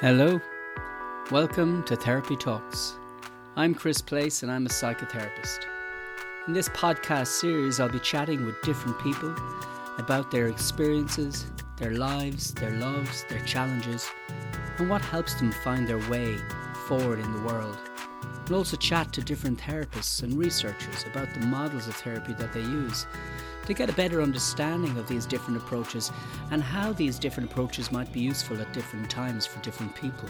Hello, welcome to Therapy Talks. I'm Chris Place and I'm a psychotherapist. In this podcast series, I'll be chatting with different people about their experiences, their lives, their loves, their challenges, and what helps them find their way forward in the world. I'll also chat to different therapists and researchers about the models of therapy that they use to get a better understanding of these different approaches and how these different approaches might be useful at different times for different people.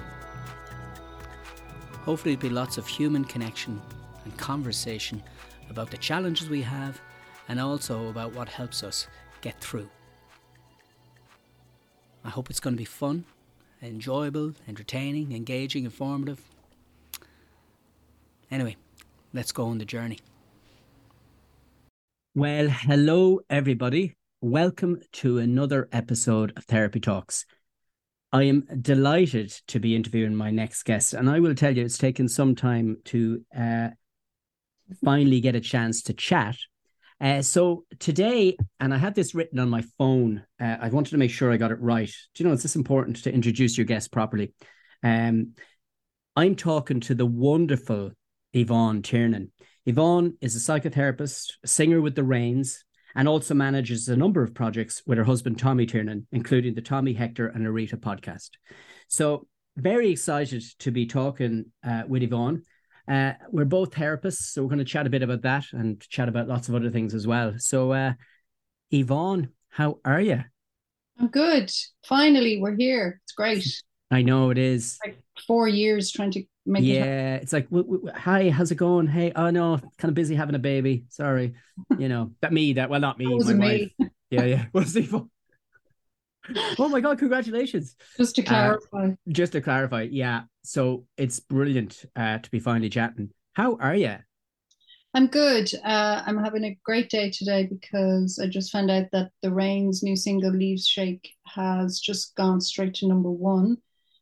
Hopefully, there'll be lots of human connection and conversation about the challenges we have and also about what helps us get through. I hope it's going to be fun, enjoyable, entertaining, engaging, informative. Anyway, let's go on the journey. Well, hello, everybody. Welcome to another episode of Therapy Talks. I am delighted to be interviewing my next guest, and I will tell you, it's taken some time to uh, finally get a chance to chat. Uh, so today, and I had this written on my phone. Uh, I wanted to make sure I got it right. Do you know it's this important to introduce your guest properly? Um, I'm talking to the wonderful Yvonne Tiernan. Yvonne is a psychotherapist, a singer with the Rains, and also manages a number of projects with her husband, Tommy Tiernan, including the Tommy Hector and Arita podcast. So, very excited to be talking uh, with Yvonne. Uh, we're both therapists, so we're going to chat a bit about that and chat about lots of other things as well. So, uh, Yvonne, how are you? I'm good. Finally, we're here. It's great. I know it is. Like four years trying to make yeah, it it's like, w- w- hi, how's it going? Hey, oh no, kind of busy having a baby. Sorry, you know that me that well not me, my me. wife. Yeah, yeah. What's the Oh my god, congratulations. Just to clarify. Uh, just to clarify, yeah. So it's brilliant uh, to be finally chatting. How are you? I'm good. Uh, I'm having a great day today because I just found out that the Rain's new single Leaves Shake has just gone straight to number one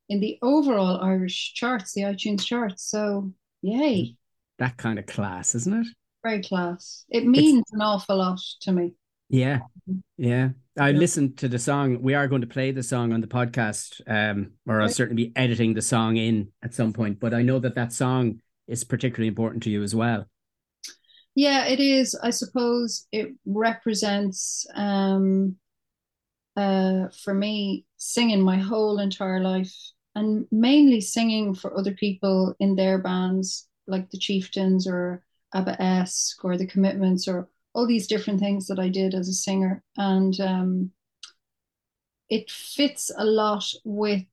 in the overall Irish charts, the iTunes charts. So, yay. That kind of class, isn't it? Very class. It means it's... an awful lot to me. Yeah. Yeah. I yeah. listened to the song. We are going to play the song on the podcast, um, or I'll certainly be editing the song in at some point. But I know that that song is particularly important to you as well. Yeah, it is. I suppose it represents um, uh, for me singing my whole entire life and mainly singing for other people in their bands, like the Chieftains or Abbaesque or the Commitments or all these different things that I did as a singer. And um, it fits a lot with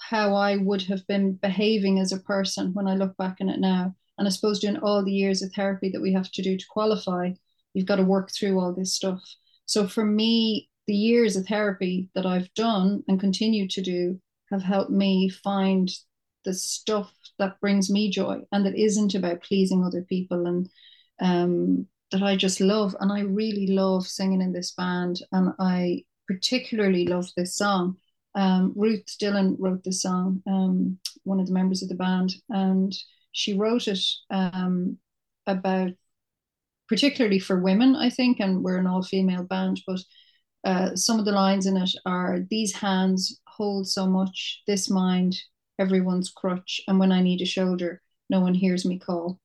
how I would have been behaving as a person when I look back on it now. And I suppose during all the years of therapy that we have to do to qualify, you've got to work through all this stuff. So for me, the years of therapy that I've done and continue to do have helped me find the stuff that brings me joy and that isn't about pleasing other people and um, that I just love. And I really love singing in this band. And I particularly love this song. Um, Ruth Dillon wrote the song, um, one of the members of the band, and she wrote it um, about particularly for women, I think, and we're an all female band, but uh, some of the lines in it are these hands hold so much, this mind, everyone's crutch, and when I need a shoulder, no one hears me call.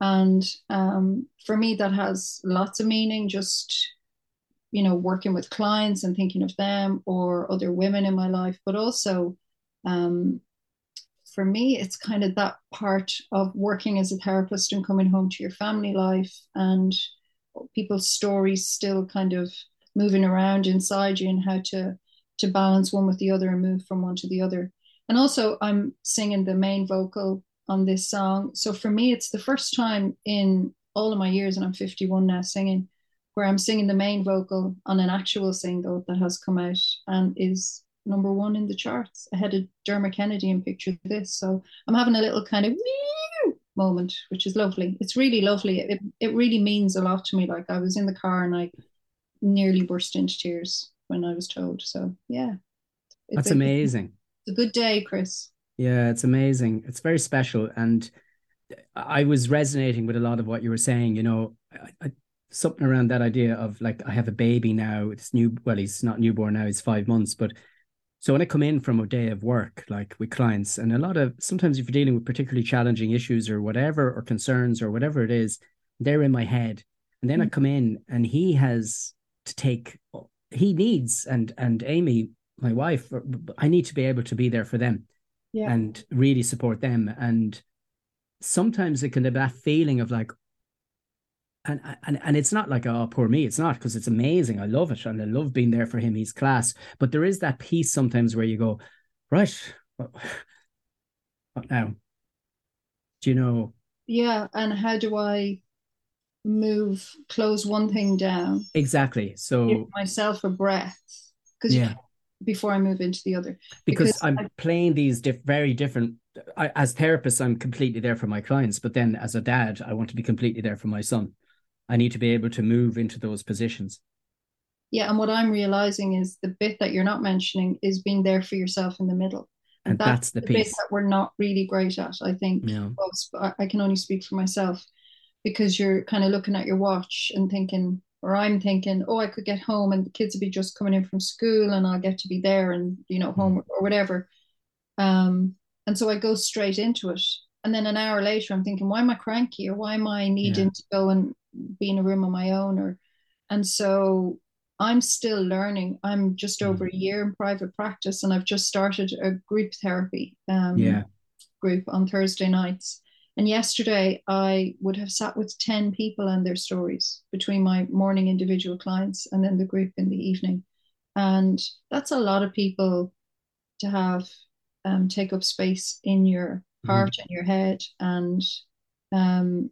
And um, for me, that has lots of meaning. Just you know, working with clients and thinking of them or other women in my life, but also um, for me, it's kind of that part of working as a therapist and coming home to your family life and people's stories still kind of moving around inside you and how to to balance one with the other and move from one to the other. And also, I'm singing the main vocal on this song. So for me, it's the first time in all of my years, and I'm 51 now, singing, where I'm singing the main vocal on an actual single that has come out and is number one in the charts ahead of Dermot Kennedy and Picture This. So I'm having a little kind of moment, which is lovely. It's really lovely. It, it really means a lot to me. Like I was in the car and I nearly burst into tears when I was told. So yeah. That's a, amazing. It's a good day, Chris. Yeah, it's amazing. It's very special. And I was resonating with a lot of what you were saying, you know, I, I, something around that idea of like, I have a baby now. It's new, well, he's not newborn now, he's five months, but So when I come in from a day of work, like with clients, and a lot of sometimes if you're dealing with particularly challenging issues or whatever, or concerns or whatever it is, they're in my head. And then mm-hmm. I come in and he has to take he needs and and Amy, my wife, I need to be able to be there for them yeah. and really support them. And sometimes it can have that feeling of like, and and and it's not like oh poor me. It's not because it's amazing. I love it and i love being there for him. He's class. But there is that piece sometimes where you go right what, what now? Do you know yeah and how do i move close one thing down exactly so give myself a breath because yeah before i move into the other because, because i'm I, playing these diff- very different I, as therapists i'm completely there for my clients but then as a dad i want to be completely there for my son I need to be able to move into those positions. Yeah, and what I'm realizing is the bit that you're not mentioning is being there for yourself in the middle. And, and that's, that's, the, the piece that we're not really great at, I think. Yeah. I can only speak for myself because you're kind of looking at your watch and thinking, or I'm thinking, oh, I could get home and the kids would be just coming in from school and I'll get to be there and, you know, home mm. or whatever. Um, and so I go straight into it. And then an hour later, I'm thinking, why am I cranky or why am I needing yeah. to go and be in a room on my own or and so I'm still learning. I'm just mm. over a year in private practice and I've just started a group therapy um, yeah. group on Thursday nights. And yesterday I would have sat with 10 people and their stories between my morning individual clients and then the group in the evening. And that's a lot of people to have um, take up space in your mm-hmm. heart mm-hmm. and your head. And um,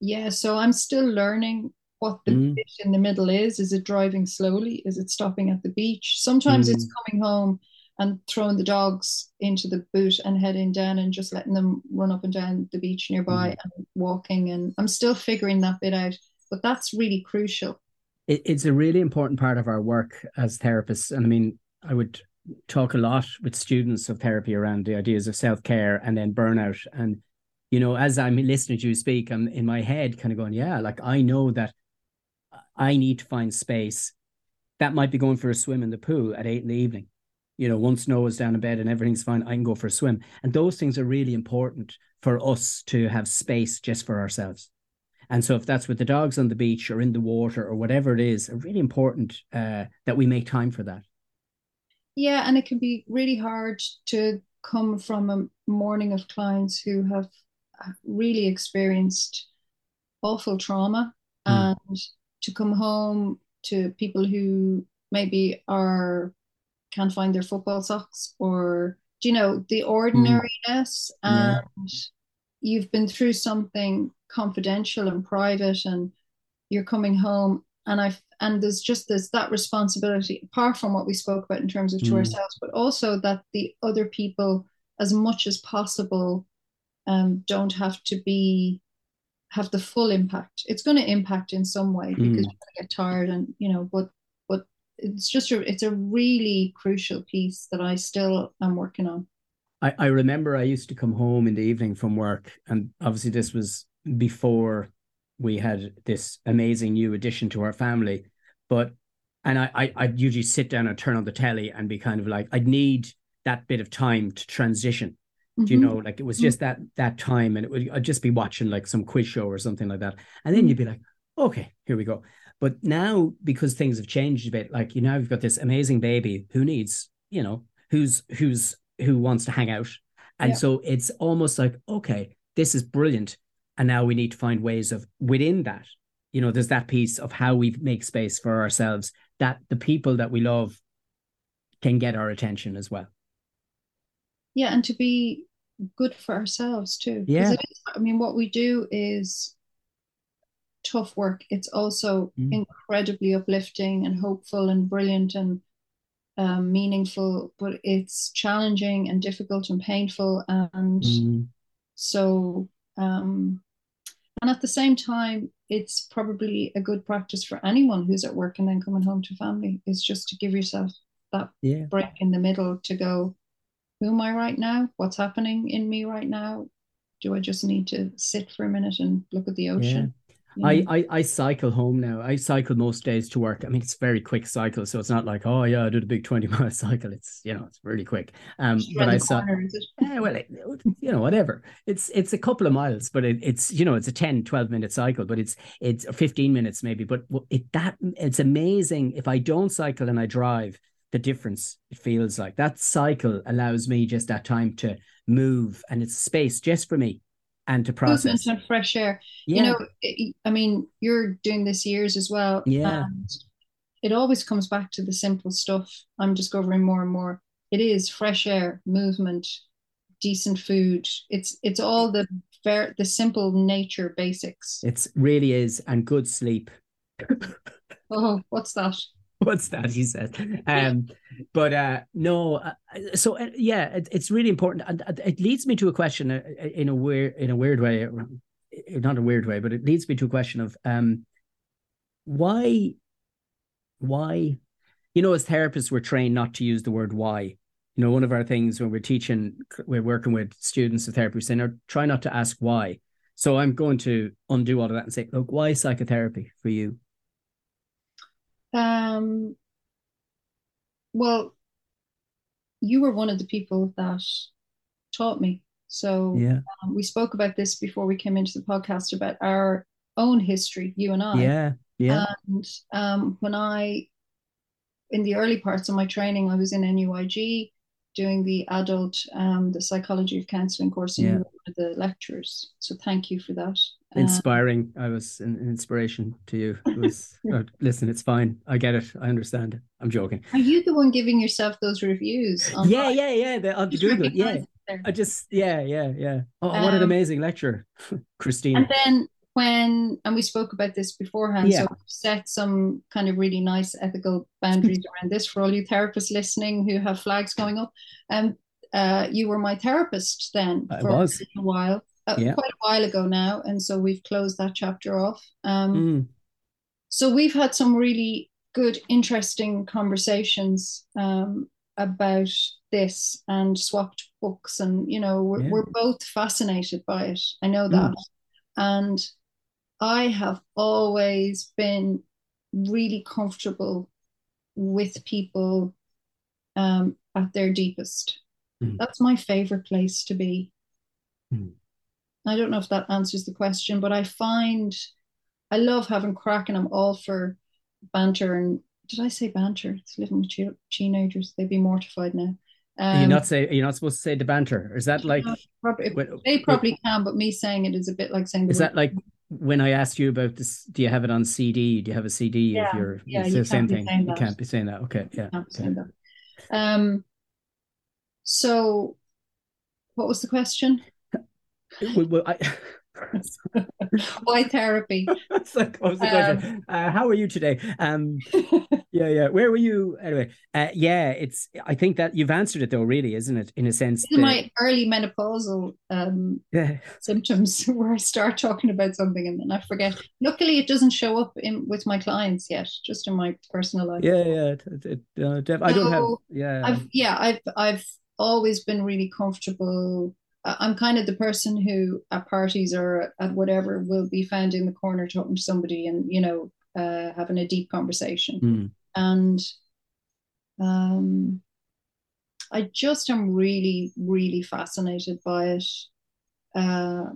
yeah, so I'm still learning what the mm. bit in the middle is. Is it driving slowly? Is it stopping at the beach? Sometimes mm. it's coming home and throwing the dogs into the boot and heading down and just letting them run up and down the beach nearby mm. and walking. And I'm still figuring that bit out, but that's really crucial. It, it's a really important part of our work as therapists. And I mean, I would talk a lot with students of therapy around the ideas of self care and then burnout. And you know, as I'm listening to you speak, I'm in my head kind of going, yeah, like I know that I need to find space. That might be going for a swim in the pool at eight in the evening. You know, once Noah's down in bed and everything's fine, I can go for a swim. And those things are really important for us to have space just for ourselves. And so, if that's with the dogs on the beach or in the water or whatever it is, really important uh, that we make time for that. Yeah, and it can be really hard to come from a morning of clients who have really experienced awful trauma mm. and to come home to people who maybe are can't find their football socks or do you know the ordinariness mm. and yeah. you've been through something confidential and private and you're coming home and i and there's just this that responsibility apart from what we spoke about in terms of to mm. ourselves but also that the other people as much as possible um, don't have to be have the full impact. It's going to impact in some way because mm. you're going to get tired, and you know, but it's just a it's a really crucial piece that I still am working on. I, I remember I used to come home in the evening from work, and obviously this was before we had this amazing new addition to our family. But and I, I I'd usually sit down and turn on the telly and be kind of like I'd need that bit of time to transition Mm-hmm. you know, like it was mm-hmm. just that that time, and it would I'd just be watching like some quiz show or something like that, and then mm-hmm. you'd be like, okay, here we go. But now because things have changed a bit, like you know, you've got this amazing baby who needs, you know, who's who's who wants to hang out, and yeah. so it's almost like okay, this is brilliant, and now we need to find ways of within that, you know, there's that piece of how we make space for ourselves that the people that we love can get our attention as well. Yeah and to be good for ourselves too. Yeah. i mean what we do is tough work it's also mm. incredibly uplifting and hopeful and brilliant and um, meaningful but it's challenging and difficult and painful and mm. so um, and at the same time it's probably a good practice for anyone who's at work and then coming home to family is just to give yourself that yeah. break in the middle to go who am I right now? What's happening in me right now? Do I just need to sit for a minute and look at the ocean? Yeah. I, I I cycle home now. I cycle most days to work. I mean, it's very quick cycle, so it's not like oh yeah, I did a big twenty mile cycle. It's you know it's really quick. Um, but I saw yeah, well, it, you know whatever. It's it's a couple of miles, but it, it's you know it's a 10, 12 minute cycle, but it's it's fifteen minutes maybe. But it that it's amazing if I don't cycle and I drive, the difference it feels like that cycle allows me just that time to move and it's space just for me and to process and fresh air. Yeah. You know, I mean, you're doing this years as well. Yeah. it always comes back to the simple stuff. I'm discovering more and more. It is fresh air, movement, decent food. It's it's all the fair the simple nature basics. It really is, and good sleep. oh, what's that? what's that he said? Um but uh no uh, so uh, yeah it, it's really important and uh, it leads me to a question uh, in a weird in a weird way not a weird way but it leads me to a question of um why why you know as therapists we're trained not to use the word why. You know one of our things when we're teaching we're working with students of therapy oh, try not to ask why. So i'm going to undo all of that and say look why psychotherapy for you um, well, you were one of the people that taught me. So yeah, um, we spoke about this before we came into the podcast about our own history, you and I. Yeah, yeah. And um, when I, in the early parts of my training, I was in NUIG doing the adult, um, the psychology of counseling course, and yeah. the lecturers. So thank you for that. Um, Inspiring. I was an inspiration to you. It was uh, listen. It's fine. I get it. I understand. I'm joking. Are you the one giving yourself those reviews? Yeah, yeah, yeah. The, on Google. Yeah. I just yeah, yeah, yeah. Oh, um, what an um, amazing lecture, Christine. And then when and we spoke about this beforehand yeah. so we've set some kind of really nice ethical boundaries around this for all you therapists listening who have flags going up and um, uh, you were my therapist then for a while uh, yeah. quite a while ago now and so we've closed that chapter off um, mm. so we've had some really good interesting conversations um, about this and swapped books and you know we're, yeah. we're both fascinated by it i know that mm. and I have always been really comfortable with people um, at their deepest. Mm. That's my favorite place to be. Mm. I don't know if that answers the question, but I find I love having crack and I'm all for banter. And did I say banter? It's living with teenagers. They'd be mortified now. Um, you not say you're not supposed to say the banter. Is that like probably, they probably can, but me saying it is a bit like saying. Is that like when I asked you about this, do you have it on CD? Do you have a CD yeah, of your? Yeah, it's the same thing. You can't be saying that. Okay, yeah. Okay. Um. So, what was the question? well, I, Why therapy? The question? Um, uh, how are you today? Um, yeah, yeah. Where were you anyway? Uh, yeah, it's. I think that you've answered it though, really, isn't it? In a sense, my early menopausal um, yeah. symptoms, where I start talking about something and then I forget. Luckily, it doesn't show up in with my clients yet, just in my personal life. Yeah, yeah. It, it, uh, I don't have. Yeah, I've yeah, I've I've always been really comfortable I'm kind of the person who at parties or at whatever will be found in the corner talking to somebody and you know uh, having a deep conversation. Mm. And um, I just am really, really fascinated by it. Uh,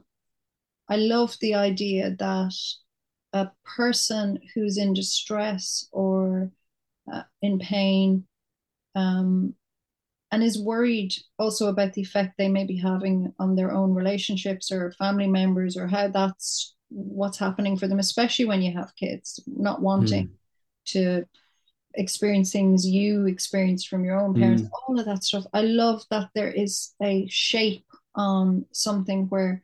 I love the idea that a person who's in distress or uh, in pain um, and is worried also about the effect they may be having on their own relationships or family members or how that's what's happening for them especially when you have kids not wanting mm. to experience things you experienced from your own parents mm. all of that stuff i love that there is a shape on something where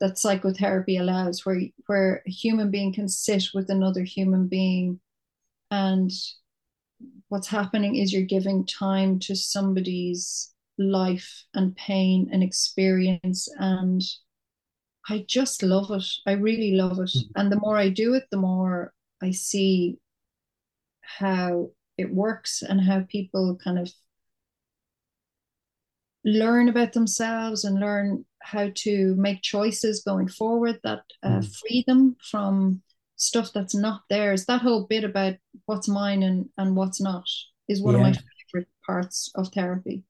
that psychotherapy allows where where a human being can sit with another human being and what's happening is you're giving time to somebody's life and pain and experience and i just love it i really love it mm-hmm. and the more i do it the more i see how it works and how people kind of learn about themselves and learn how to make choices going forward that uh, Mm. free them from stuff that's not theirs. That whole bit about what's mine and, and what's not is one of my favorite parts of therapy.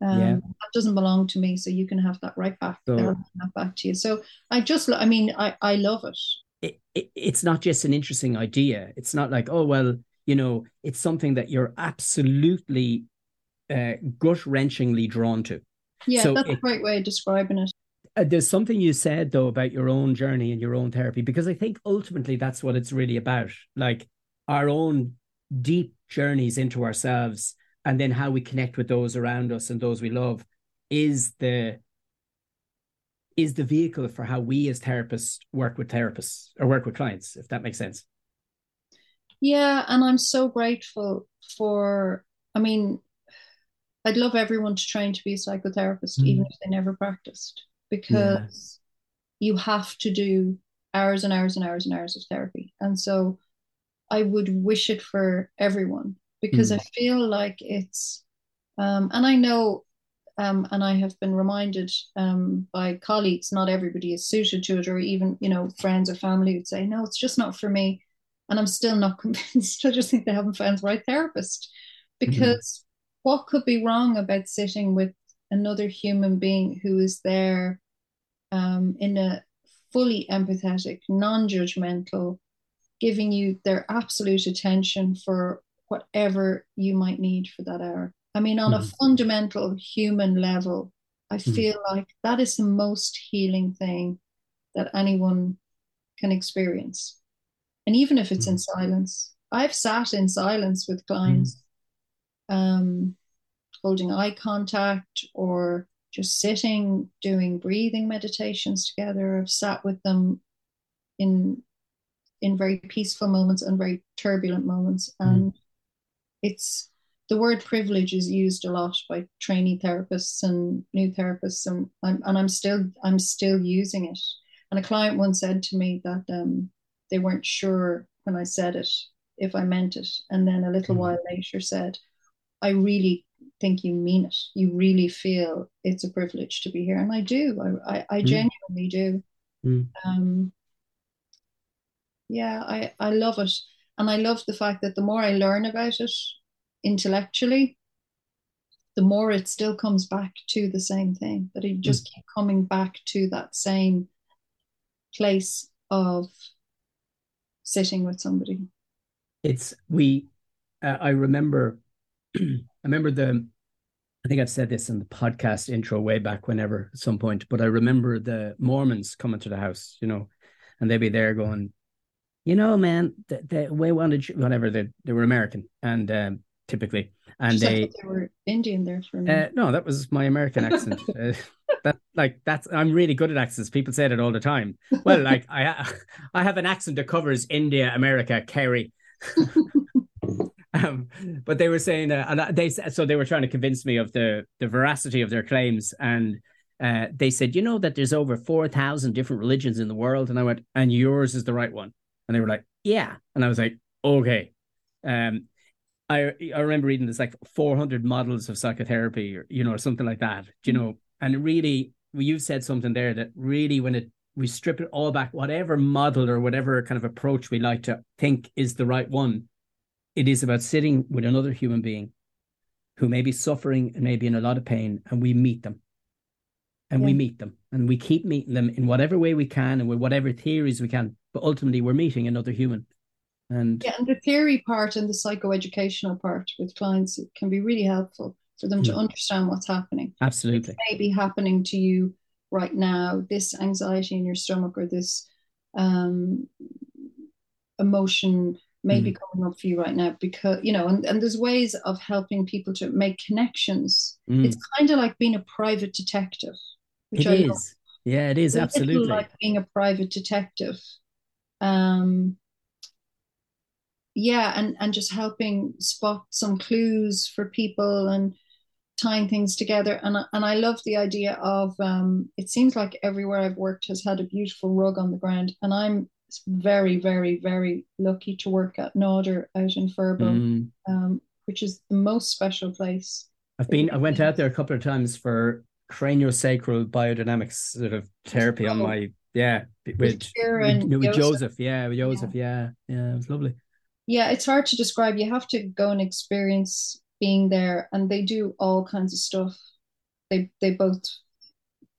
Um, Yeah. That doesn't belong to me, so you can have that right back. So- that back to you. So I just, I mean, I, I love it. it, it, it's not just an interesting idea. It's not like, oh, well, you know, it's something that you're absolutely uh, gut wrenchingly drawn to. Yeah, So that's a it- great way of describing it. Uh, there's something you said, though, about your own journey and your own therapy, because I think ultimately that's what it's really about like our own deep journeys into ourselves and then how we connect with those around us and those we love is the is the vehicle for how we as therapists work with therapists or work with clients if that makes sense Yeah, and I'm so grateful for, I mean, I'd love everyone to train to be a psychotherapist, Mm. even if they never practiced, because you have to do hours and hours and hours and hours of therapy. And so I would wish it for everyone because Mm. I feel like it's, um, and I know, um, and I have been reminded um, by colleagues, not everybody is suited to it, or even, you know, friends or family would say, no, it's just not for me. And I'm still not convinced. I just think they haven't found the right therapist because what could be wrong about sitting with another human being who is there um, in a fully empathetic, non judgmental, giving you their absolute attention for whatever you might need for that hour. I mean, on a Mhm. fundamental human level, I Mhm. feel like that is the most healing thing that anyone can experience. And even if it's in silence, I've sat in silence with clients, um, holding eye contact or just sitting, doing breathing meditations together. I've sat with them in in very peaceful moments and very turbulent moments. And it's the word privilege is used a lot by trainee therapists and new therapists, and I'm and I'm still I'm still using it. And a client once said to me that um, they weren't sure when I said it if I meant it, and then a little Mhm. while later said, "I really think you mean it. You really feel it's a privilege to be here," and I do. I I, I Mm. genuinely do. Mm. Um, yeah, I I love it, and I love the fact that the more I learn about it intellectually, the more it still comes back to the same thing. That it just keep coming back to that same place of sitting with somebody. it's we uh, i remember i remember the i think i've said this in the podcast intro way back whenever at some point but i remember the mormons coming to the house you know and they'd be there going you know man the, the we wanted you, whatever they, they were american and um typically and Just, they they were Indian there for a uh, no that was my american accent. Uh, that like that's i'm really good at accents. People say that all the time. Well like i i have an accent that covers india america kerry um, but they were saying, uh, and they so they were trying to convince me of the the veracity of their claims, and uh, they said, you know, that there's over four thousand different religions in the world, and I went, and yours is the right one, and they were like, yeah, and I was like, okay, um, I I remember reading this like four hundred models of psychotherapy, or you know, or something like that, you know, and really, you've said something there that really, when it we strip it all back, whatever model or whatever kind of approach we like to think is the right one it is about sitting with another human being who may be suffering and may be in a lot of pain, and we meet them. And we meet them, and we keep meeting them in whatever way we can and with whatever theories we can. But ultimately, we're meeting another human. And Yeah, and the theory part and the psychoeducational part with clients can be really helpful for them to Mm. understand what's happening. absolutely. may be happening to you right now, this anxiety in your stomach or this um, emotion may be coming up for you right now because, you know, and, and there's ways of helping people to make connections. Mm. It's kind of like being a private detective, which It I is. Yeah, it is It's absolutely. like being a private detective. Um, yeah, and, and just helping spot some clues for people and tying things together. And and I love the idea of um, it seems like everywhere I've worked has had a beautiful rug on the ground, and I'm very, very, very lucky to work at Nádúr out in Furbo, Mm. um, which is the most special place. I've been. I went out there a couple of times for craniosacral biodynamics sort of therapy on Oh. my yeah with with, Kieran, with Joseph. Joseph. Yeah, with Joseph. Yeah, yeah, it was lovely. Yeah, it's hard to describe. You have to go and experience being there, and they do all kinds of stuff. They they both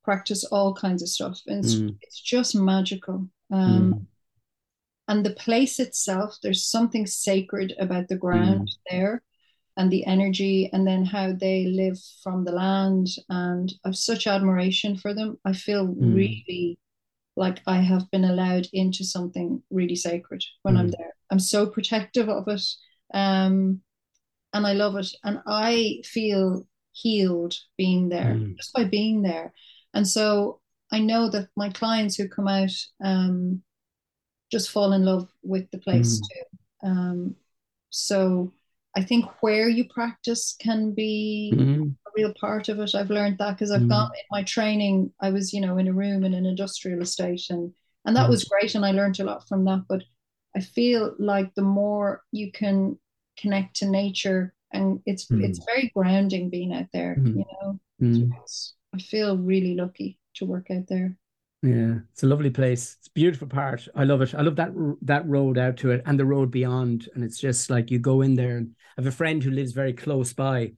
practice all kinds of stuff, and it's Mm. it's just magical. Um, Mm. And the place itself, there's something sacred about the ground there, and the energy, and then how they live from the land. And I've such admiration for them. I feel Mm. really like I have been allowed into something really sacred when I'm Mm. there. I'm so protective of it. Um, and I love it. And I feel healed being there Mm. just by being there. And so I know that my clients who come out um, just fall in love with the place Mm. too. Um, so I think where you practice can be Mm. a real part of it. I've learned that because I've Mm. gone in my training. I was, you know, in a room in an industrial estate, and and that Mm. was great, and I learned a lot from that. But I feel like the more you can connect to nature, and it's Mm. it's very grounding being out there. Mm. You know, Mm. I feel really lucky to work out there. Yeah, it's a lovely place. It's a beautiful part. I love it. I love that that road out to it and the road beyond. And it's just like you go in there. And I have a friend who lives very close by,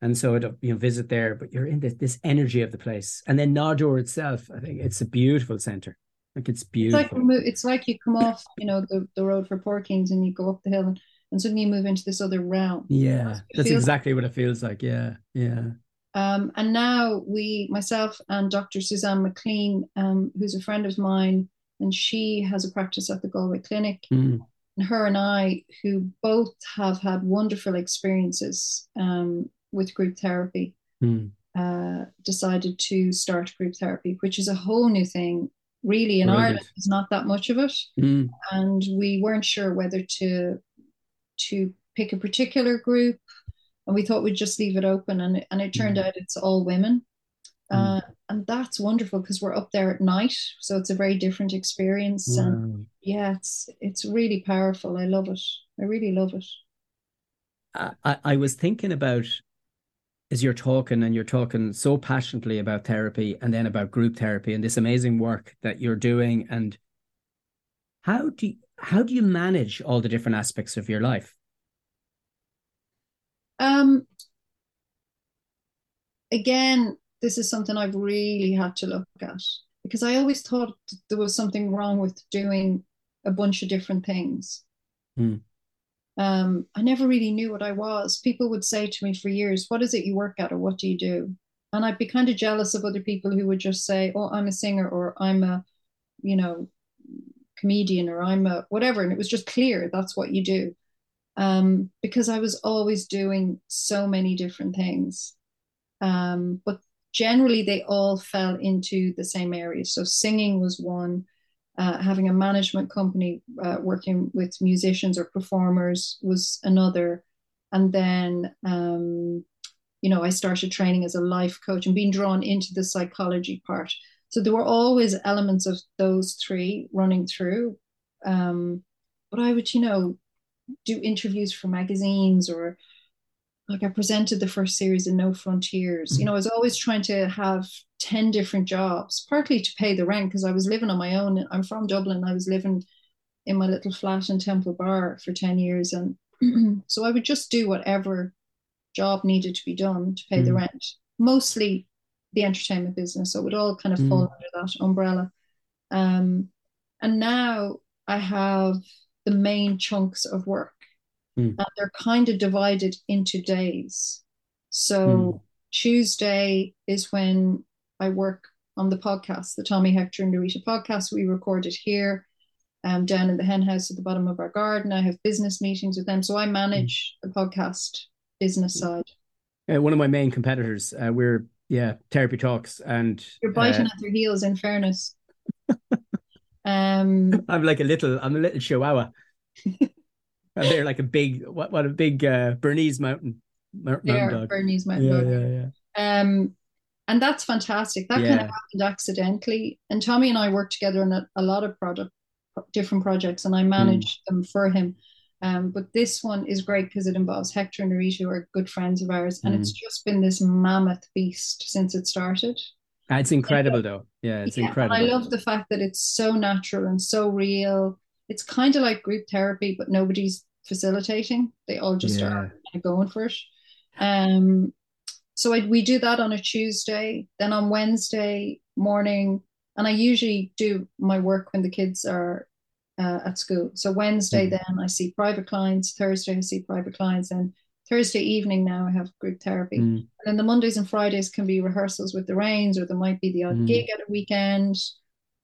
and so I'd you know visit there. But you're in this this energy of the place, and then Nádúr itself. I think it's a beautiful center. Like it's It's like beautiful. it's like you come off, you know, the, the road for Porkings, and you go up the hill, and, and suddenly you move into this other realm. Yeah, that's exactly what it feels like. Yeah, yeah. Um, and now we, myself and Dr. Suzanne McLean, um, who's a friend of mine, and she has a practice at the Galway Clinic. Mm, And her and I, who both have had wonderful experiences um, with group therapy, mm. uh, decided to start group therapy, which is a whole new thing. Really, in Brilliant. Ireland, there's not that much of it, Mm, and we weren't sure whether to to pick a particular group, and we thought we'd just leave it open, and it, and it turned Mm. out it's all women, Mm. uh, and that's wonderful because we're up there at night, so it's a very different experience, and yeah, it's it's really powerful. I love it. I really love it. I, I I was thinking about as you're talking and you're talking so passionately about therapy and then about group therapy and this amazing work that you're doing and how do you, how do you manage all the different aspects of your life? Um, again, this is something I've really had to look at because I always thought there was something wrong with doing a bunch of different things. Hmm. Um, I never really knew what I was. People would say to me for years, What is it you work at, or what do you do? And I'd be kind of jealous of other people who would just say, Oh, I'm a singer, or I'm a, you know, comedian, or I'm a whatever. And it was just clear that's what you do um, because I was always doing so many different things. Um, but generally, they all fell into the same areas. So, singing was one, uh, having a management company, uh, working with musicians or performers was another. And then, um, you know, I started training as a life coach and being drawn into the psychology part. So, there were always elements of those three running through. Um, but I would, you know, do interviews for magazines or like I presented the first series in No Frontiers. You know, I was always trying to have 10 different jobs, partly to pay the rent because I was living on my own. I'm from Dublin. I was living in my little flat in Temple Bar for 10 years. And so I would just do whatever job needed to be done to pay the Mm. rent, mostly the entertainment business. So it would all kind of Mm. fall under that umbrella. Um, and now I have the main chunks of work Mm. and they're kind of divided into days. So Mm. Tuesday is when I work on the podcast, the Tommy Hector and Narita podcast. We record it here um, down in the hen house at the bottom of our garden. I have business meetings with them. So I manage the podcast business side. Uh, one of my main competitors, uh, we're yeah, therapy talks, and You're biting uh, at their heels, in fairness. um, I'm like a little, I'm a little chihuahua. and they're like a big, what, what a big uh, Bernese mountain, mountain they are dog. Bernese Mountain Yeah, Dog. yeah, yeah. Um, and that's fantastic. That kind of happened accidentally. And Tommy and I worked together on a, a lot of product, different projects, and I managed them for him. Um, but this one is great because it involves Hector and Narita, who are good friends of ours, and mm. it's just been this mammoth beast since it started. It's incredible, though. Yeah, it's yeah, incredible. I love the fact that it's so natural and so real. It's kind of like group therapy, but nobody's facilitating. They all just yeah. are going for it. Um, so I, we do that on a Tuesday. Then on Wednesday morning, and I usually do my work when the kids are uh, at school. So Wednesday, mm. then I see private clients. Thursday, I see private clients, and Thursday evening now I have group therapy. Mm. And then the Mondays and Fridays can be rehearsals with the Rains, or there might be the odd mm. gig at a weekend.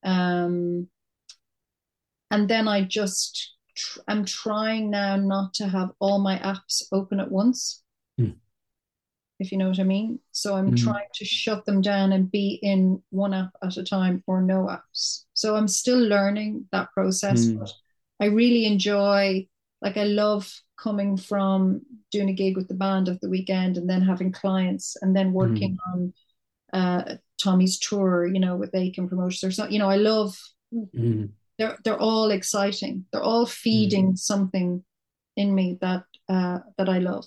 Um, and then I just tr- I'm trying now not to have all my apps open at once if you know what I mean. So I'm mm. trying to shut them down and be in one app at a time or no apps. So I'm still learning that process, mm. but I really enjoy, like, I love coming from doing a gig with the band at the weekend and then having clients and then working mm. on uh, Tommy's tour, you know, with Aiken Promotions or something. You know, I love, mm. they're, they're all exciting. They're all feeding mm. something in me that, uh, that I love.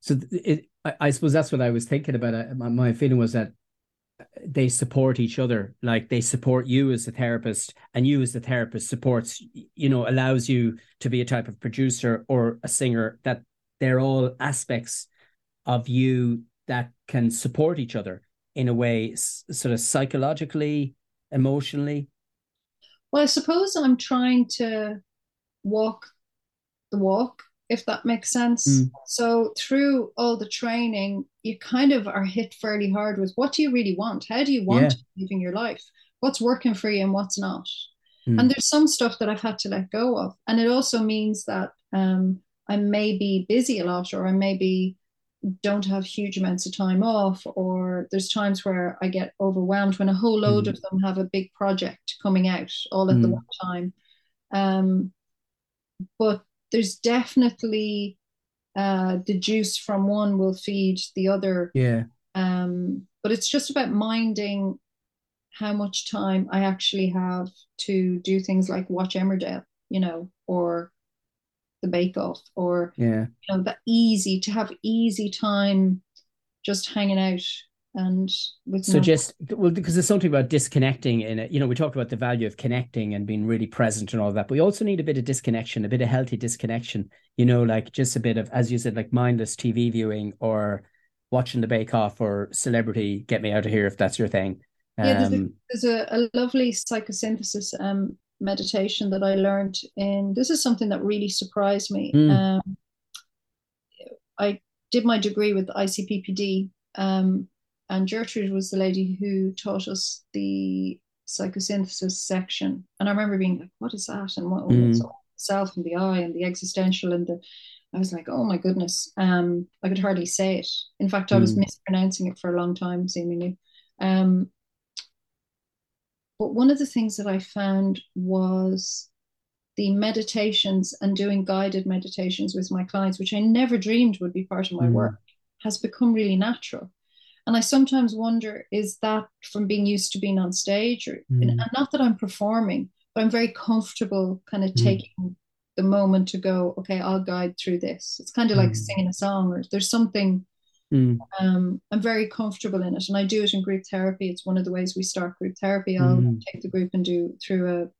So it, I, I suppose that's what I was thinking about. Uh, my, my feeling was that they support each other. Like they support you as a therapist and you as the therapist supports you know allows you to be a type of producer or a singer that they're all aspects of you that can support each other in a way sort of psychologically emotionally. Well i suppose i'm trying to walk the walk if that makes sense. Mm. So through all the training, you kind of are hit fairly hard with what do you really want? How do you want yeah. living your life? What's working for you and what's not? Mm. And there's some stuff that I've had to let go of. And it also means that um, I may be busy a lot or I maybe don't have huge amounts of time off or there's times where I get overwhelmed when a whole load mm. of them have a big project coming out all at the mm. one time. Um, but there's definitely uh, the juice from one will feed the other. Yeah. Um, but it's just about minding how much time I actually have to do things like watch Emmerdale, you know, or the Bake Off, or yeah, you know, the easy to have easy time just hanging out and so just well because there's something about disconnecting in it. You know we talked about the value of connecting and being really present and all that but we also need a bit of disconnection a bit of healthy disconnection you know like just a bit of as you said like mindless tv viewing or watching the bake off or celebrity get me out of here if that's your thing. Um, yeah there's, a, um, there's a, a, lovely psychosynthesis um meditation that i learned in this is something that really surprised me. Mm. um i did my degree with icppd um and Gertrude was the lady who taught us the psychosynthesis section. And I remember being like, what is that? And what mm. self and the I and the existential and the I was like, oh my goodness. Um, I could hardly say it. In fact, I was mm. mispronouncing it for a long time, seemingly. Um, but one of the things that I found was the meditations and doing guided meditations with my clients, which I never dreamed would be part of my mm. work, has become really natural. And I sometimes wonder, is that from being used to being on stage or mm. and not that I'm performing, but I'm very comfortable kind of mm. taking the moment to go, okay, I'll guide through this. It's kind of like mm. singing a song or there's something mm. um, I'm very comfortable in it. And I do it in group therapy. It's one of the ways we start group therapy. I'll mm. take the group and do through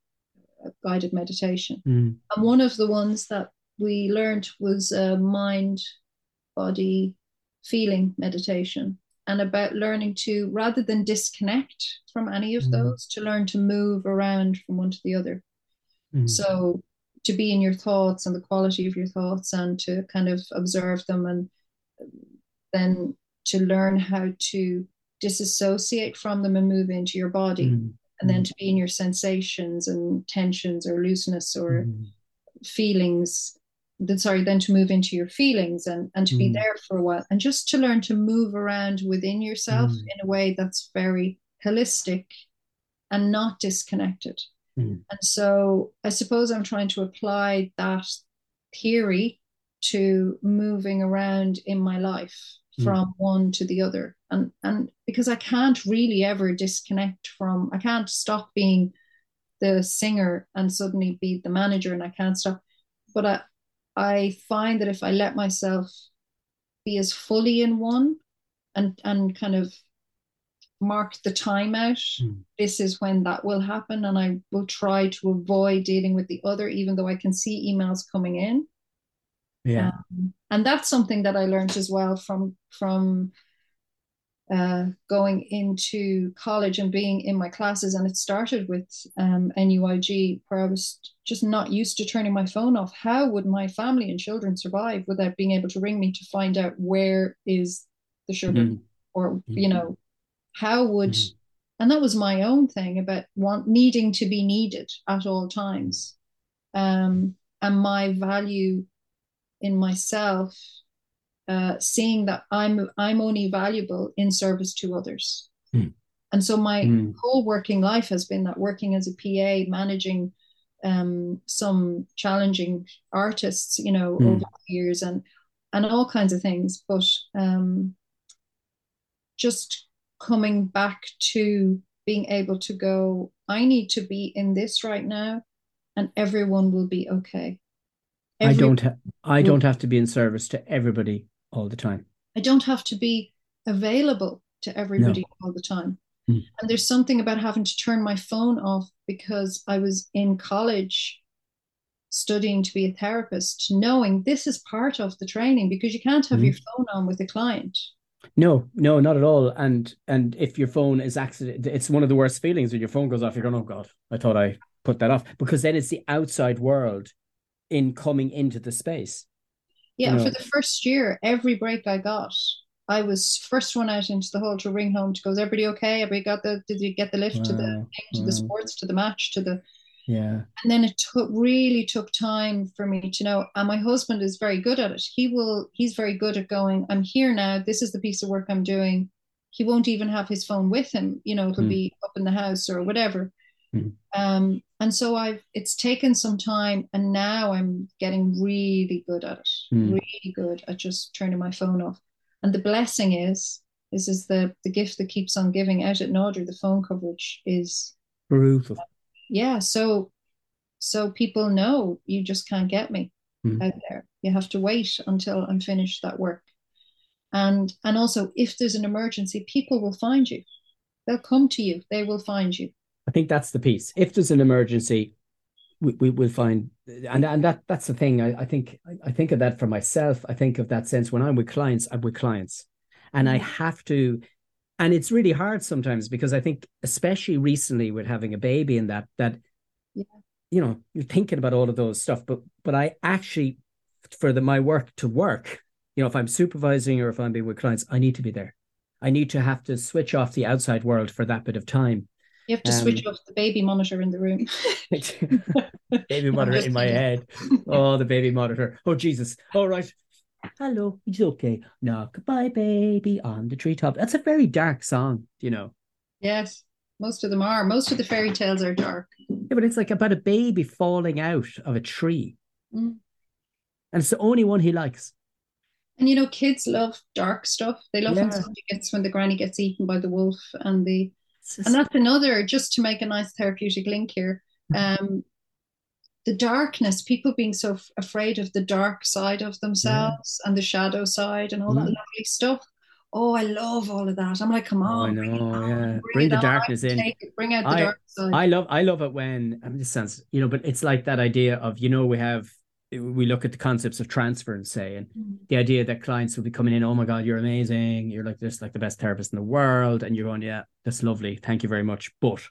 a, a guided meditation. Mm. And one of the ones that we learned was a mind body feeling meditation and about learning to rather than disconnect from any of mm. those to learn to move around from one to the other mm. so to be in your thoughts and the quality of your thoughts and to kind of observe them and then to learn how to disassociate from them and move into your body mm. and then to be in your sensations and tensions or looseness or feelings then sorry then to move into your feelings and and to mm. be there for a while and just to learn to move around within yourself mm. in a way that's very holistic and not disconnected mm. and so i suppose i'm trying to apply that theory to moving around in my life mm. from one to the other and and because i can't really ever disconnect from i can't stop being the singer and suddenly be the manager and i can't stop but I, I find that if I let myself be as fully in one and and kind of mark the time out, Mm. this is when that will happen. And I will try to avoid dealing with the other, even though I can see emails coming in. Yeah. Um, and that's something that I learned as well from from uh, going into college and being in my classes. And it started with um, NUIG, where I was just not used to turning my phone off. How would my family and children survive without being able to ring me to find out where is the sugar, Mm. or you Mhm. know, how would Mhm. and that was my own thing about want needing to be needed at all times um and my value in myself uh seeing that i'm i'm only valuable in service to others Mm. and so my Mm. whole working life has been that working as a pa managing um some challenging artists you know Mm. over the years and and all kinds of things but um just coming back to being able to go, I need to be in this right now, and everyone will be okay. I don't ha- I don't have to be in service to everybody all the time. I don't have to be available to everybody all the time. Mm. And there's something about having to turn my phone off because I was in college studying to be a therapist, knowing this is part of the training because you can't have Mhm. your phone on with a client. No, no, not at all. And and if your phone is accident, it's one of the worst feelings when your phone goes off. You're going, oh God, I thought I put that off because then it's the outside world in coming into the space. Yeah, You for the first year, every break I got, I was first one out into the hall to ring home to go, is everybody okay? Everybody got the, did you get the lift to the Wow, to the sports, to the match, to the, Yeah. and then it took really took time for me to know. And my husband is very good at it. He will, he's very good at going, I'm here now. This is the piece of work I'm doing. He won't even have his phone with him. You know, it'll Mm. be up in the house or whatever. Mm. Um, and so I've, it's taken some time and now I'm getting really good at it, Mm. really good at just turning my phone off. And the blessing is, this is the, the gift that keeps on giving out at Nádúr, the phone coverage is Brutal. yeah so so people know you just can't get me Mm. out there you have to wait until i'm finished that work and and also if there's an emergency people will find you they'll come to you they will find you I think that's the piece. If there's an emergency, we, we will find and and that that's the thing. I, I think I think of that for myself. I think of that sense when I'm with clients, I'm with clients. And I Mhm. have to and it's really hard sometimes because I think especially recently with having a baby and that that Yeah. you know, you're thinking about all of those stuff. But but I actually for the my work to work, you know, if I'm supervising or if I'm being with clients, I need to be there. I need to have to switch off the outside world for that bit of time. You have to Um, switch off the baby monitor in the room baby monitor in my head. Oh, the baby monitor. Oh, Jesus. All right. Hello, it's okay. No, goodbye, baby, on the treetop. That's a very dark song, you know. yes most of them are most of the fairy tales are dark Yeah, but it's like about a baby falling out of a tree. Mm. And it's the only one he likes. and you know kids love dark stuff they love when somebody gets when the granny gets eaten by the wolf and the And that's another, just to make a nice therapeutic link here. Um, the darkness, people being so f- afraid of the dark side of themselves and the shadow side and all that Mm. lovely stuff. Oh, I love all of that. I'm like, come Oh, on, I bring it on, yeah. bring Bring the on, darkness in. it, bring out the I- dark side. I love I love it when I mean this sounds you know, but it's like that idea of you know we have we look at the concepts of transference, say, and Mm. the idea that clients will be coming in, oh my God, you're amazing. You're like this, like the best therapist in the world. And you're going, yeah, that's lovely. Thank you very much. But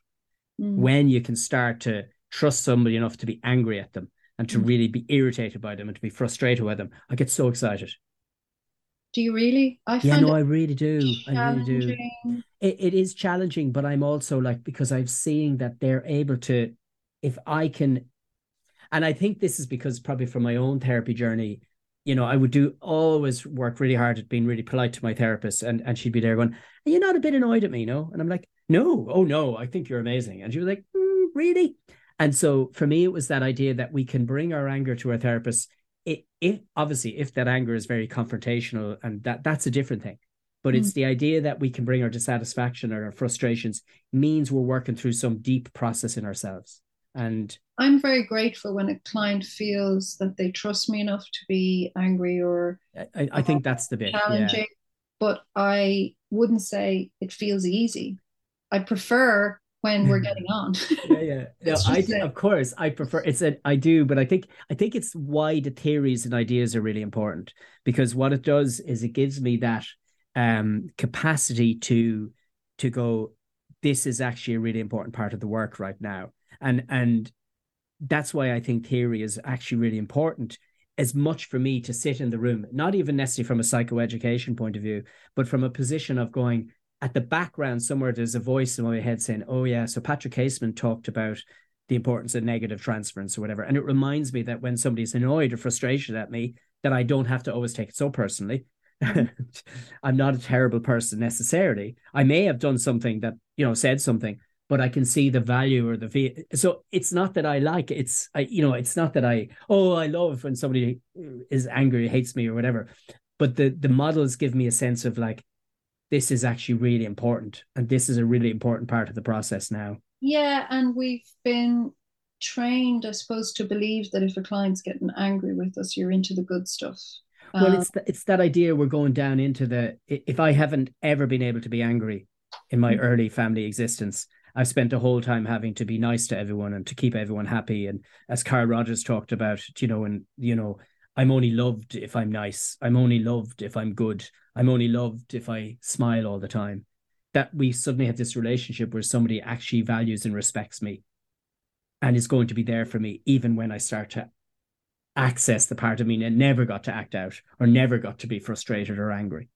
Mm. when you can start to trust somebody enough to be angry at them and to Mm. really be irritated by them and to be frustrated with them, I get so excited. Do you really? I Yeah, no, I really do. I really do. It, it is challenging, but I'm also like, because I'm seeing that they're able to, if I can, and I think this is because probably from my own therapy journey, you know, I would do always work really hard at being really polite to my therapist, and and she'd be there going, "Are you not a bit annoyed at me?" No, and I'm like, "No, oh no, I think you're amazing," and she was like, "Mm, "Really?" And so for me, it was that idea that we can bring our anger to our therapist. It, it obviously, if that anger is very confrontational, and that that's a different thing. But it's the idea that we can bring our dissatisfaction or our frustrations means we're working through some deep process in ourselves. And I'm very grateful when a client feels that they trust me enough to be angry or I, I think that's the bit. challenging. Yeah. But I wouldn't say it feels easy. I prefer when we're getting on. yeah, yeah. No, I of course I prefer it's a I do, but I think I think it's why the theories and ideas are really important because what it does is it gives me that um capacity to to go this is actually a really important part of the work right now and and that's why I think theory is actually really important as much for me to sit in the room not even necessarily from a psychoeducation point of view but from a position of going at the background somewhere there's a voice in my head saying oh yeah so Patrick Casement talked about the importance of negative transference or whatever. And it reminds me that when somebody's annoyed or frustrated at me that I don't have to always take it so personally. Mm-hmm. I'm not a terrible person necessarily. I may have done something that, you know, said something, but I can see the value or the v. So it's not that I like it. It's, I, you know, it's not that I, oh, I love when somebody is angry, hates me or whatever. But the the models give me a sense of like, this is actually really important, and this is a really important part of the process now. Yeah, and we've been trained, I suppose, to believe that if a client's getting angry with us, you're into the good stuff. Well, Um, it's it's that idea we're going down into the. If I haven't ever been able to be angry in my Mhm. early family existence, I've spent the whole time having to be nice to everyone and to keep everyone happy. And as Carl Rogers talked about, you know, and you know, I'm only loved if I'm nice. I'm only loved if I'm good. I'm only loved if I smile all the time. That we suddenly have this relationship where somebody actually values and respects me, and is going to be there for me even when I start to access the part of me that never got to act out or never got to be frustrated or angry.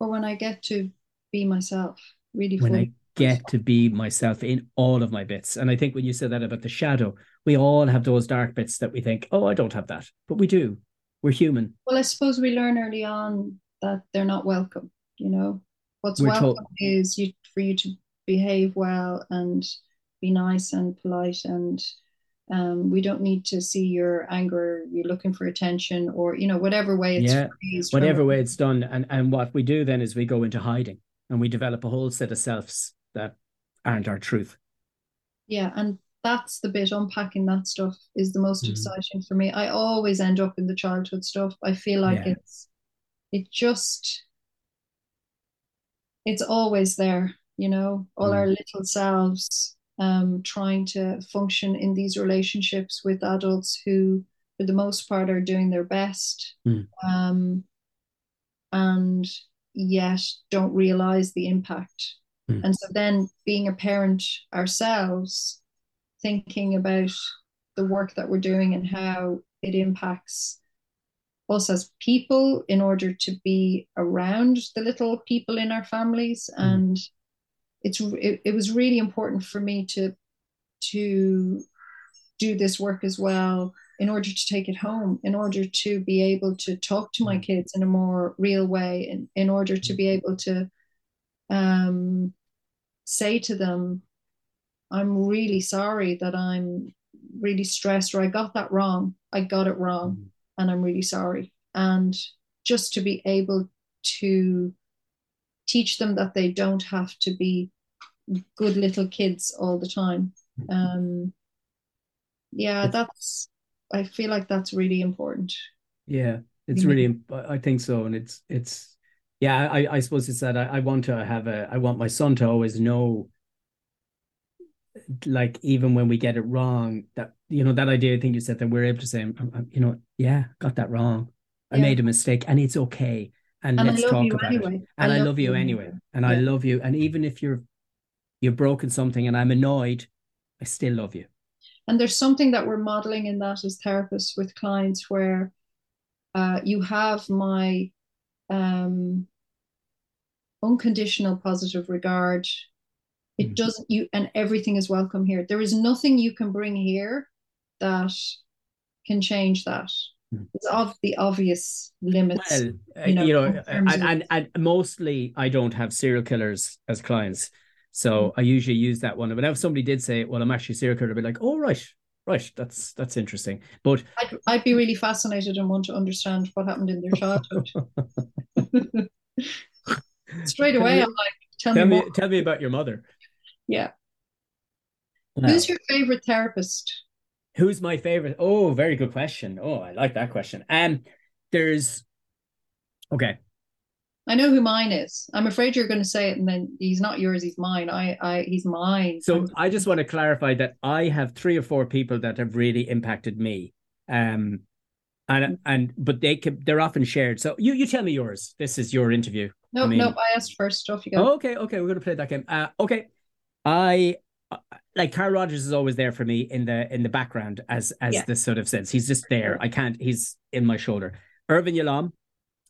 or when I get to be myself, really When fully get to be myself in all of my bits. And I think when you said that about the shadow, we all have those dark bits that we think, oh, I don't have that. But we do. We're human. Well, I suppose we learn early on that they're not welcome. You know, what's We're welcome told- is you for you to behave well and be nice and polite, and um, we don't need to see your anger. You're looking for attention, or you know, whatever way it's Yeah. Whatever way it's done. And, and what we do then is we go into hiding and we develop a whole set of selves that aren't our truth. Yeah, and that's the bit unpacking that stuff is the most Mhm. exciting for me. I always end up in the childhood stuff. I feel like Yeah. it's it just it's always there, you know, all our little selves um trying to function in these relationships with adults who for the most part are doing their best. Mm. Um and yet don't realize the impact. Mm. And so then being a parent ourselves, thinking about the work that we're doing and how it impacts us as people in order to be around the little people in our families. And it's it, it was really important for me to to do this work as well in order to take it home, in order to be able to talk to my kids in a more real way, in, in order to be able to um, say to them, I'm really sorry that I'm really stressed or I got that wrong. I got it wrong and I'm really sorry. And just to be able to teach them that they don't have to be good little kids all the time. Um, yeah, that's, I feel like that's really important. Yeah, it's really, I think so. And it's, it's, yeah, I, I suppose it's that I, I want to have a, I want my son to always know, like, even when we get it wrong, that, you know, that idea, I think you said that we're able to say, "I'm- I'm- you know, yeah, got that wrong. I Yeah. made a mistake and it's okay. And, And let's talk about it. And I, love you anyway. And I love you. And even if you're, you've broken something and I'm annoyed, I still love you. And there's something that we're modeling in that as therapists with clients where uh, you have my um, unconditional positive regard. It Mhm. doesn't you and everything is welcome here. There is nothing you can bring here that can change that. Mhm. It's of the obvious limits. Well, uh, you know, you know, and, and and mostly I don't have serial killers as clients, so I usually use that one. But if somebody did say, "Well, I'm actually a serial killer," I'd be like, "Oh, right, right, that's that's interesting." But I'd, I'd be really fascinated and want to understand what happened in their childhood. Straight away, me- I'm like, tell, tell me me, tell me about your mother. Yeah. Who's your favorite therapist? Who's my favorite? Oh, very good question. Oh, I like that question. Um, there's okay. I know who mine is. I'm afraid you're going to say it, and then he's not yours. He's mine. I, I, he's mine. So I just want to clarify that I have three or four people that have really impacted me. Um, and and but they can they're often shared. So you you tell me yours. This is your interview. No, nope, I mean, nope. I asked first. Off you go. Oh, okay, okay. We're gonna play that game. Uh, okay. I uh, like Carl Rogers is always there for me in the in the background as as yeah. this sort of sense. He's just there. I can't. He's in my shoulder. Irvin Yalom,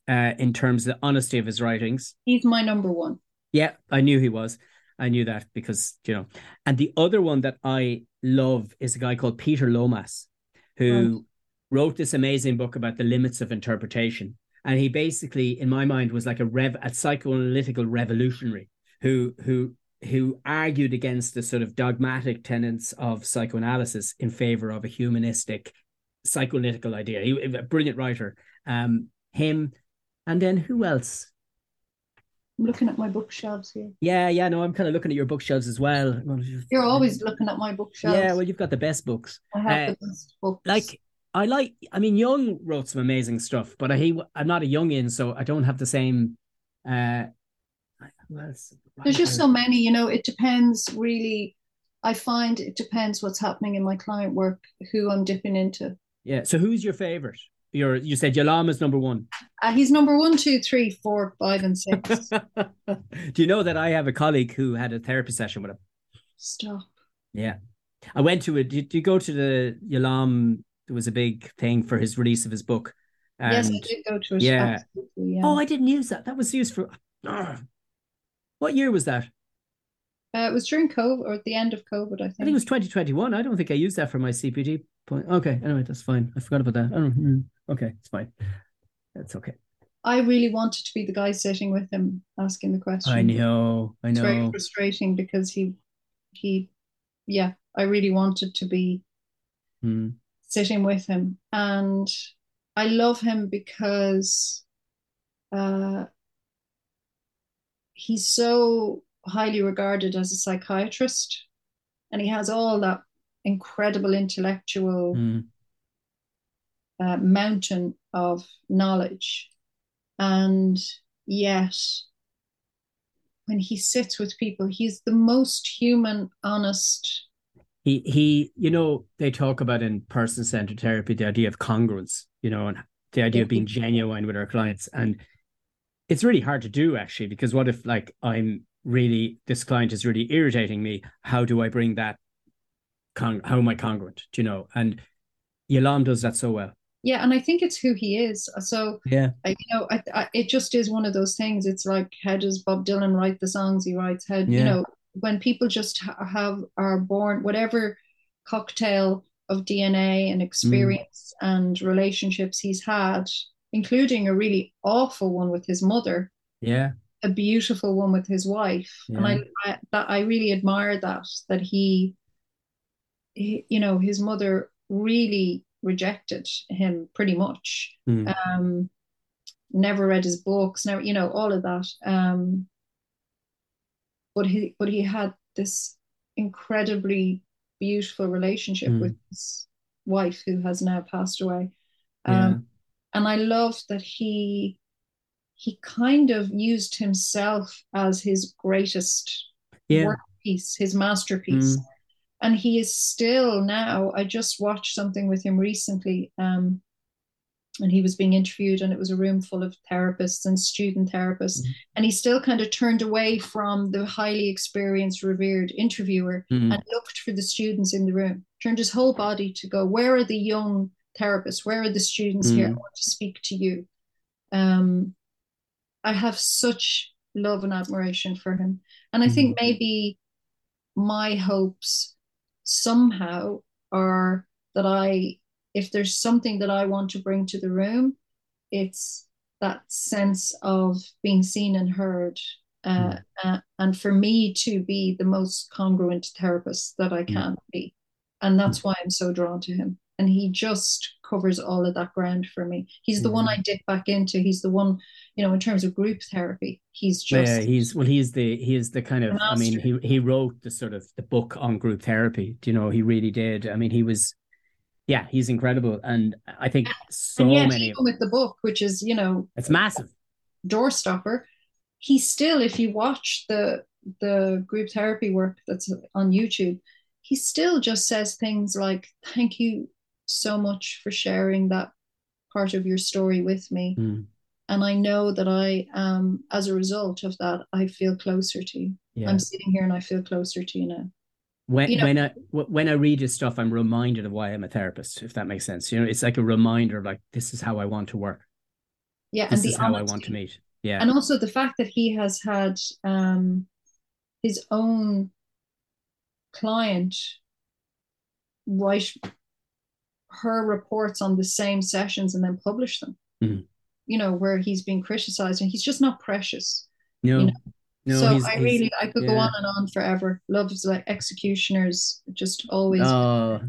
uh, in terms of the honesty of his writings. He's my number one. Yeah, I knew he was. I knew that because you know. And the other one that I love is a guy called Peter Lomas, who wrote this amazing book about the limits of interpretation. And he basically, in my mind, was like a rev a psychoanalytical revolutionary who who who argued against the sort of dogmatic tenets of psychoanalysis in favor of a humanistic psychoanalytical idea. He a brilliant writer. Um, him, and then who else? I'm looking at my bookshelves here. Yeah, yeah, no, I'm kind of looking at your bookshelves as well. You're always looking at my bookshelves. Yeah, well, you've got the best books. I have uh, the best books. Like I like. I mean, Jung wrote some amazing stuff, but I he I'm not a Jungian, so I don't have the same. uh There's just so many, you know. It depends really. I find it depends what's happening in my client work, who I'm dipping into. Yeah. So, who's your favorite? Your you said Yalom is number one. Uh, he's number one, two, three, four, five, and six. Do you know that I have a colleague who had a therapy session with him? Stop. Yeah, I went to it. Did you go to the Yalom there was a big thing for his release of his book. And yes, I did go to it. Yeah. yeah. Oh, I didn't use that. That was used for. Oh. What year was that? Uh, it was during COVID or at the end of COVID, I think. I think it was 2021. I don't think I used that for my CPD point. Okay, anyway, that's fine. I forgot about that. Mm, okay, it's fine. That's okay. I really wanted to be the guy sitting with him asking the question. I know, I know. It's very frustrating because he, he, yeah, I really wanted to be hmm sitting with him. And I love him because uh, he's so highly regarded as a psychiatrist and he has all that incredible intellectual mm. uh, mountain of knowledge. And yet, when he sits with people, he's the most human, honest, he he you know they talk about in person centered therapy the idea of congruence you know and the idea of being genuine with our clients and it's really hard to do actually because what if like i'm really this client is really irritating me how do i bring that con- how am i congruent do you know and Yalom does that so well yeah and i think it's who he is so yeah I, you know I, I, it just is one of those things it's like how does bob dylan write the songs he writes how yeah. you know when people just have are born whatever cocktail of DNA and experience mm. and relationships he's had, including a really awful one with his mother. Yeah. A beautiful one with his wife. Yeah. And I, I that I really admire that that he, he, you know, his mother really rejected him pretty much. Mm. Um never read his books, never, you know, all of that. Um but he but he had this incredibly beautiful relationship mm. with his wife who has now passed away um, yeah. and i love that he he kind of used himself as his greatest yeah. workpiece his masterpiece mm. and he is still now i just watched something with him recently um, and he was being interviewed and it was a room full of therapists and student therapists mm-hmm. and he still kind of turned away from the highly experienced revered interviewer mm-hmm. and looked for the students in the room turned his whole body to go where are the young therapists where are the students here i want to speak to you um, i have such love and admiration for him and i think mm-hmm. maybe my hopes somehow are that i if there's something that I want to bring to the room, it's that sense of being seen and heard. Uh, mm. uh, and for me to be the most congruent therapist that I can mm. be. And that's why I'm so drawn to him. And he just covers all of that ground for me. He's the mm-hmm. one I dip back into. He's the one, you know, in terms of group therapy. He's just yeah. He's well. He's the he is the kind of. I mean, he he wrote the sort of the book on group therapy. Do you know? He really did. I mean, he was. Yeah, he's incredible, and I think so many with the book, which is you know, it's massive doorstopper. He still, if you watch the the group therapy work that's on YouTube, he still just says things like, "Thank you so much for sharing that part of your story with me. Mm. And I know that I, um, as a result of that, I feel closer to you. Yeah. I'm sitting here and I feel closer to you now. When, you know, when I when I read his stuff, I'm reminded of why I'm a therapist. If that makes sense, you know, it's like a reminder of like this is how I want to work. Yeah, this is how honesty. I want to meet. Yeah, and also the fact that he has had um, his own client write her reports on the same sessions and then publish them. Mm. You know, where he's being criticized and he's just not precious. No. You know? No, so I really I could yeah. go on and on forever. Loves like executioners, just always. Oh,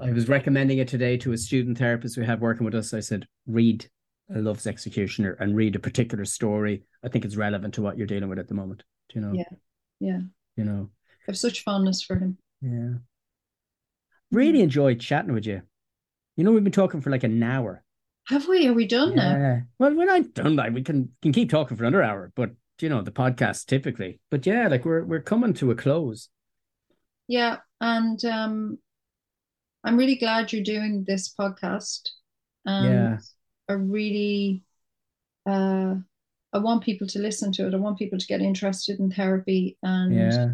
I was recommending it today to a student therapist we have working with us. I said, read a Love's Executioner and read a particular story. I think it's relevant to what you're dealing with at the moment. Do you know? Yeah, yeah. You know, I have such fondness for him. Yeah, really enjoyed chatting with you. You know, we've been talking for like an hour. Have we? Are we done yeah. now? Well, we're not done. Like we can can keep talking for another hour, but you know the podcast typically. But yeah, like we're we're coming to a close. Yeah, and um, I'm really glad you're doing this podcast. And yeah, I really, uh, I want people to listen to it. I want people to get interested in therapy and yeah.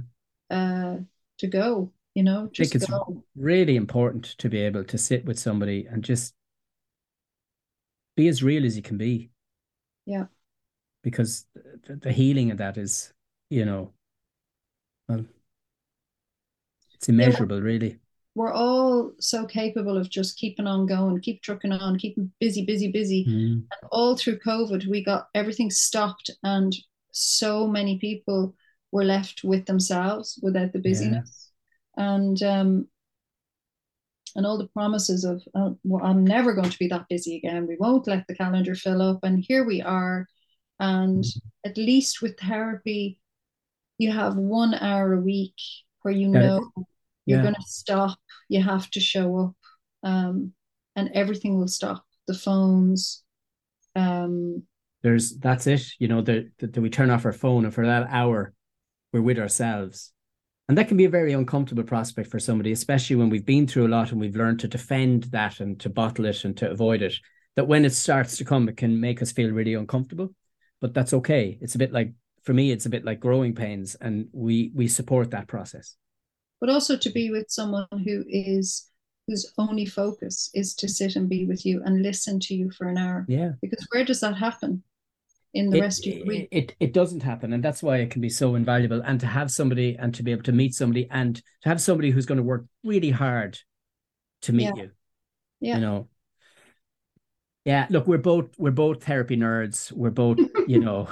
uh, to go you know i think it's go. really important to be able to sit with somebody and just be as real as you can be. Yeah. Because the, the healing of that is you know well it's immeasurable yeah, really. We're all so capable of just keeping on going keep trucking on keeping busy busy busy. Mm. and all through covid we got everything stopped and so many people were left with themselves without the busyness and um, and all the promises of uh, well, I'm never going to be that busy again. We won't let the calendar fill up, and here we are. And at least with therapy, you have one hour a week where you know you're going to stop. You have to show up, um, and everything will stop. The phones. Um, There's that's it. You know, that we turn off our phone, and for that hour, we're with ourselves and that can be a very uncomfortable prospect for somebody, especially when we've been through a lot and we've learned to defend that and to bottle it and to avoid it. That when it starts to come, it can make us feel really uncomfortable. But that's okay. It's a bit like for me, it's a bit like growing pains, and we we support that process. But also to be with someone who is whose only focus is to sit and be with you and listen to you for an hour. Yeah. Because where does that happen? In the it, rest of the week. It, it doesn't happen. And that's why it can be so invaluable. And to have somebody and to be able to meet somebody and to have somebody who's going to work really hard to meet yeah. you. Yeah. You know. Yeah, look, we're both we're both therapy nerds. We're both, you know,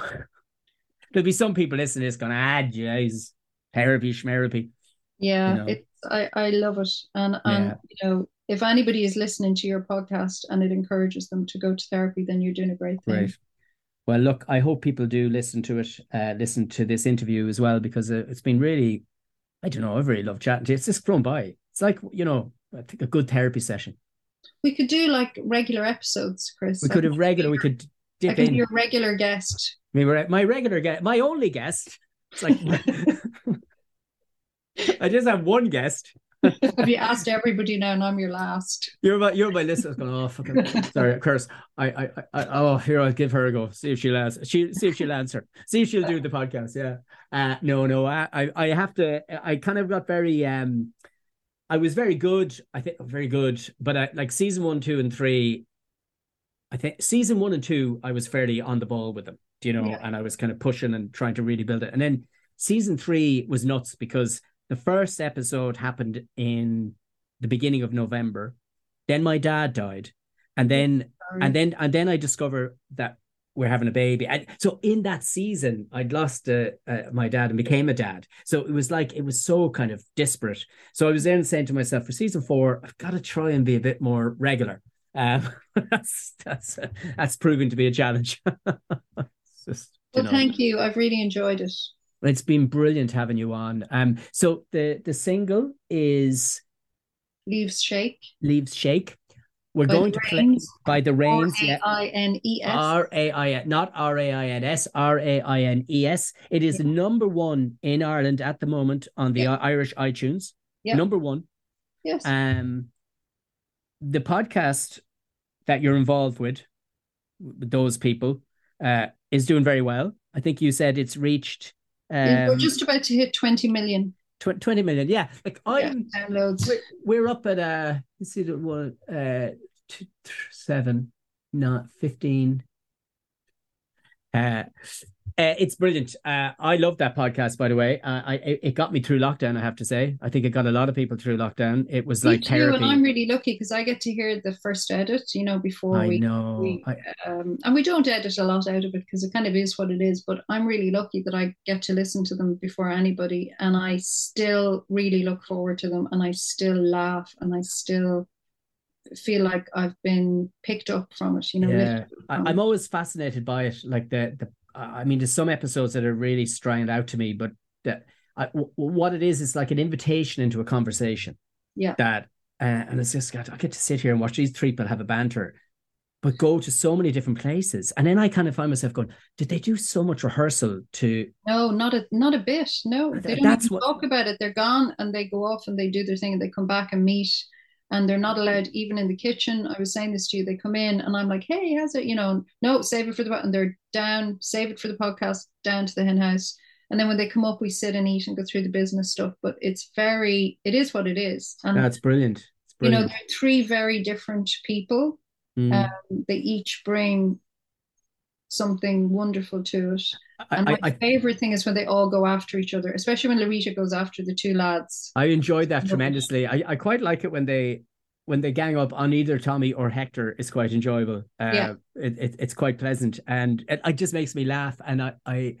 there'll be some people listening to this going, ah, jeez, therapy, schmerapy. Yeah, you know? it's I, I love it. And and yeah. you know, if anybody is listening to your podcast and it encourages them to go to therapy, then you're doing a great thing. Great. Well, look, I hope people do listen to it, uh, listen to this interview as well, because uh, it's been really, I don't know, I really love chatting to you. It's just flown by. It's like, you know, I think a good therapy session. We could do like regular episodes, Chris. We could have regular, we could dip I could in. be your regular guest. I mean, my regular guest, my only guest. It's like, I just have one guest. Have you asked everybody now, and I'm your last? You're my you're my list. I going, oh fucking sorry, curse. I, I I oh here I'll give her a go. See if she'll answer. She see if she'll answer. See if she'll do the podcast. Yeah. Uh no no I I have to. I kind of got very um. I was very good. I think very good, but I, like season one, two, and three. I think season one and two, I was fairly on the ball with them, do you know, yeah. and I was kind of pushing and trying to really build it. And then season three was nuts because the first episode happened in the beginning of November. Then my dad died. And then Sorry. and then and then I discover that we're having a baby. And so in that season, I'd lost uh, uh, my dad and became a dad. So it was like, it was so kind of disparate. So I was then saying to myself, for season four, I've got to try and be a bit more regular. Um, that's that's uh, that's proving to be a challenge. just, well, know. thank you. I've really enjoyed it. It's been brilliant having you on. Um, so the the single is Leaves Shake. Leaves Shake. We're by going to play by the Raines. R A I N E S. R A I N, not R A I N S. R A I N E S. It is yeah. number one in Ireland at the moment on the yeah. Irish iTunes. Yeah. Number one. Yes. Um, the podcast that you're involved with, with those people, uh, is doing very well. I think you said it's reached. Um, we're just about to hit twenty million. 20 million yeah. Like i'm yeah, downloads. we're, we're, up at uh let's see what uh two, seven not 15 uh uh, it's brilliant. Uh, I love that podcast, by the way. Uh, I it got me through lockdown. I have to say, I think it got a lot of people through lockdown. It was me like too, therapy. And I'm really lucky because I get to hear the first edit. You know, before I we know, we, um, and we don't edit a lot out of it because it kind of is what it is. But I'm really lucky that I get to listen to them before anybody, and I still really look forward to them, and I still laugh, and I still feel like I've been picked up from it. You know, yeah, I, am always fascinated by it. Like the the I mean, there's some episodes that are really stand out to me, but that I, w- what it is is like an invitation into a conversation. Yeah. That uh, and it's just got I get to sit here and watch these three people have a banter, but go to so many different places, and then I kind of find myself going, did they do so much rehearsal to? No, not a not a bit. No, they don't That's what... talk about it. They're gone and they go off and they do their thing and they come back and meet and they're not allowed even in the kitchen. I was saying this to you. They come in and I'm like, hey, how's it? You know, no, save it for the and they're down, save it for the podcast, down to the hen house. And then when they come up, we sit and eat and go through the business stuff. But it's very, it is what it is. And that's brilliant. It's brilliant. You know, they're three very different people. Mm. Um, they each bring something wonderful to it. And my I, favorite thing is when they all go after each other, especially when Larita goes after the two lads. I enjoyed that tremendously. I, I quite like it when they when they gang up on either Tommy or Hector. It's quite enjoyable. Uh, yeah, it, it, it's quite pleasant, and it, it just makes me laugh. And I, I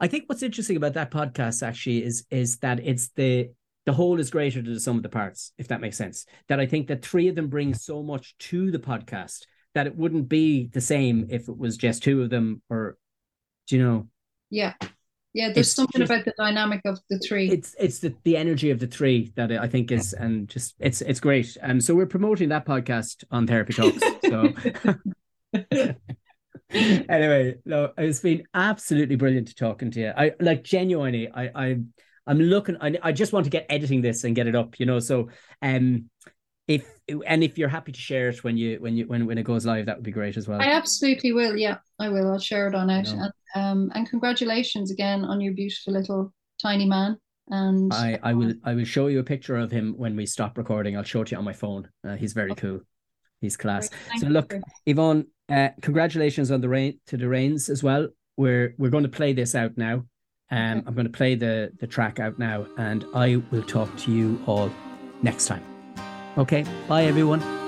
I think what's interesting about that podcast actually is is that it's the the whole is greater than the sum of the parts, if that makes sense. That I think that three of them bring so much to the podcast that it wouldn't be the same if it was just two of them or do you know yeah. Yeah there's it's something just, about the dynamic of the three. It's it's the, the energy of the three that i think is and just it's it's great. And um, so we're promoting that podcast on therapy talks so. Anyway no it's been absolutely brilliant to talking to you. I like genuinely i i i'm looking I, I just want to get editing this and get it up you know so um if and if you're happy to share it when you when you when when it goes live, that would be great as well. I absolutely will. Yeah, I will. I'll share it on it. And, um, and congratulations again on your beautiful little tiny man. And I I will I will show you a picture of him when we stop recording. I'll show it to you on my phone. Uh, he's very cool. He's class. So look, Yvonne, uh, congratulations on the rain to the Raines as well. We're we're going to play this out now. Um, okay. I'm going to play the the track out now, and I will talk to you all next time. Okay, bye everyone.